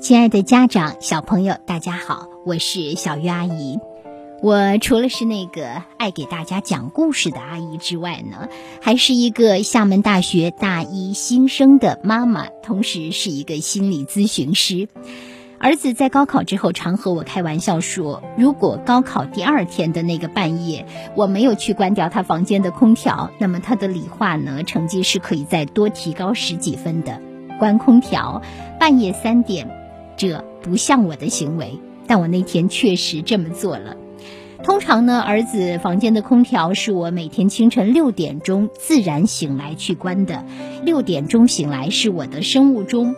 亲爱的家长、小朋友，大家好，我是小鱼阿姨。我除了是那个爱给大家讲故事的阿姨之外呢，还是一个厦门大学大一新生的妈妈，同时是一个心理咨询师。儿子在高考之后，常和我开玩笑说，如果高考第二天的那个半夜，我没有去关掉他房间的空调，那么他的理化呢，成绩是可以再多提高十几分的。关空调，半夜三点。这不像我的行为，但我那天确实这么做了。通常呢，儿子房间的空调是我每天清晨六点钟自然醒来去关的。六点钟醒来是我的生物钟，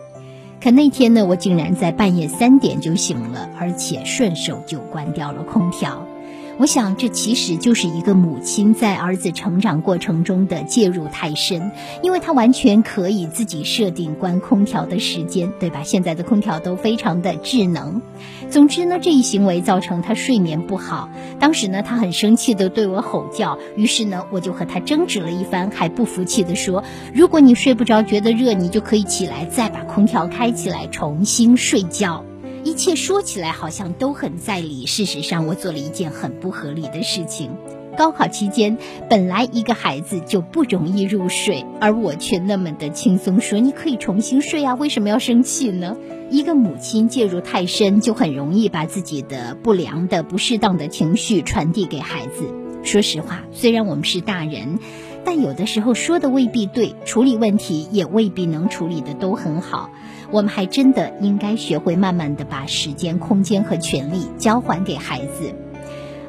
可那天呢，我竟然在半夜三点就醒了，而且顺手就关掉了空调。我想，这其实就是一个母亲在儿子成长过程中的介入太深，因为她完全可以自己设定关空调的时间，对吧？现在的空调都非常的智能。总之呢，这一行为造成他睡眠不好。当时呢，他很生气的对我吼叫，于是呢，我就和他争执了一番，还不服气的说：“如果你睡不着，觉得热，你就可以起来，再把空调开起来，重新睡觉。”一切说起来好像都很在理，事实上我做了一件很不合理的事情。高考期间，本来一个孩子就不容易入睡，而我却那么的轻松说：“你可以重新睡啊，为什么要生气呢？”一个母亲介入太深，就很容易把自己的不良的、不适当的情绪传递给孩子。说实话，虽然我们是大人，但有的时候说的未必对，处理问题也未必能处理的都很好。我们还真的应该学会慢慢的把时间、空间和权利交还给孩子。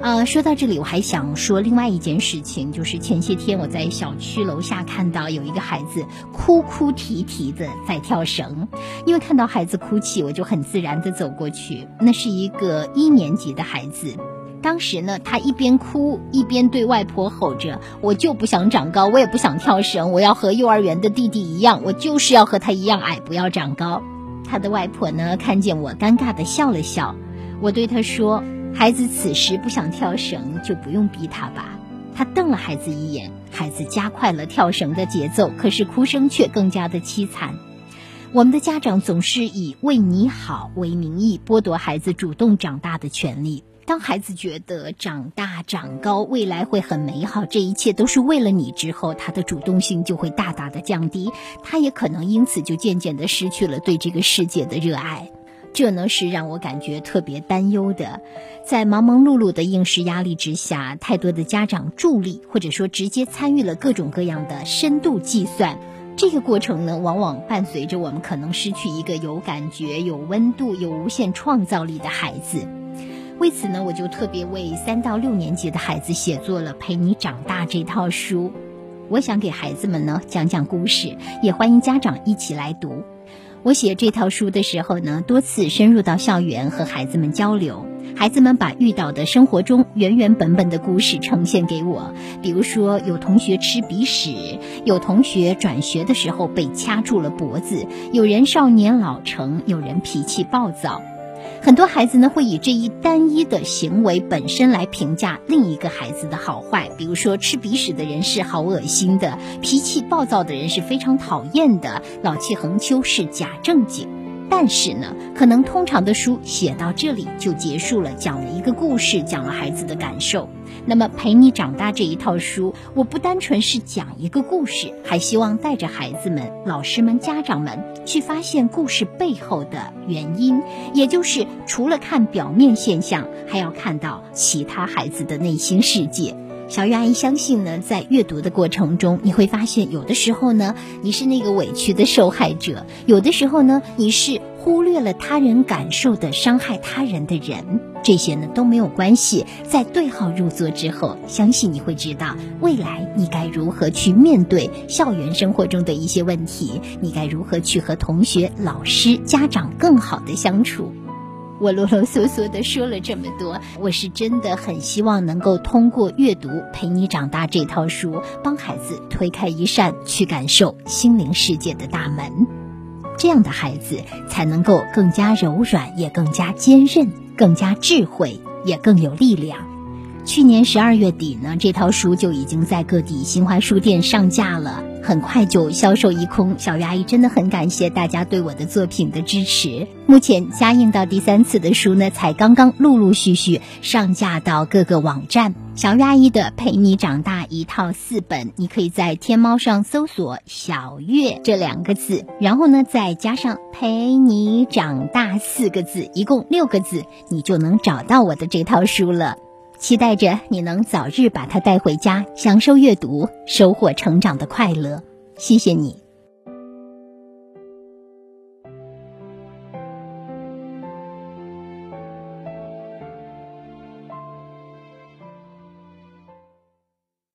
呃，说到这里，我还想说另外一件事情，就是前些天我在小区楼下看到有一个孩子哭哭啼啼的在跳绳，因为看到孩子哭泣，我就很自然的走过去。那是一个一年级的孩子。当时呢，他一边哭一边对外婆吼着：“我就不想长高，我也不想跳绳，我要和幼儿园的弟弟一样，我就是要和他一样矮，不要长高。”他的外婆呢，看见我尴尬的笑了笑。我对他说：“孩子此时不想跳绳，就不用逼他吧。”他瞪了孩子一眼，孩子加快了跳绳的节奏，可是哭声却更加的凄惨。我们的家长总是以为你好为名义，剥夺孩子主动长大的权利。当孩子觉得长大长高未来会很美好，这一切都是为了你之后，他的主动性就会大大的降低，他也可能因此就渐渐的失去了对这个世界的热爱。这呢是让我感觉特别担忧的。在忙忙碌碌的应试压力之下，太多的家长助力或者说直接参与了各种各样的深度计算，这个过程呢，往往伴随着我们可能失去一个有感觉、有温度、有无限创造力的孩子。为此呢，我就特别为三到六年级的孩子写作了《陪你长大》这套书。我想给孩子们呢讲讲故事，也欢迎家长一起来读。我写这套书的时候呢，多次深入到校园和孩子们交流，孩子们把遇到的生活中原原本本的故事呈现给我。比如说，有同学吃鼻屎，有同学转学的时候被掐住了脖子，有人少年老成，有人脾气暴躁。很多孩子呢会以这一单一的行为本身来评价另一个孩子的好坏，比如说吃鼻屎的人是好恶心的，脾气暴躁的人是非常讨厌的，老气横秋是假正经。但是呢，可能通常的书写到这里就结束了，讲了一个故事，讲了孩子的感受。那么陪你长大这一套书，我不单纯是讲一个故事，还希望带着孩子们、老师们、家长们去发现故事背后的原因，也就是除了看表面现象，还要看到其他孩子的内心世界。小鱼阿姨相信呢，在阅读的过程中，你会发现，有的时候呢，你是那个委屈的受害者；有的时候呢，你是忽略了他人感受的伤害他人的人。这些呢都没有关系。在对号入座之后，相信你会知道未来你该如何去面对校园生活中的一些问题，你该如何去和同学、老师、家长更好的相处。我啰啰嗦嗦的说了这么多，我是真的很希望能够通过阅读《陪你长大》这套书，帮孩子推开一扇去感受心灵世界的大门，这样的孩子才能够更加柔软，也更加坚韧，更加智慧，也更有力量。去年十二月底呢，这套书就已经在各地新华书店上架了。很快就销售一空。小鱼阿姨真的很感谢大家对我的作品的支持。目前加印到第三次的书呢，才刚刚陆陆续续上架到各个网站。小鱼阿姨的《陪你长大》一套四本，你可以在天猫上搜索“小月”这两个字，然后呢再加上“陪你长大”四个字，一共六个字，你就能找到我的这套书了。期待着你能早日把它带回家，享受阅读，收获成长的快乐。谢谢你。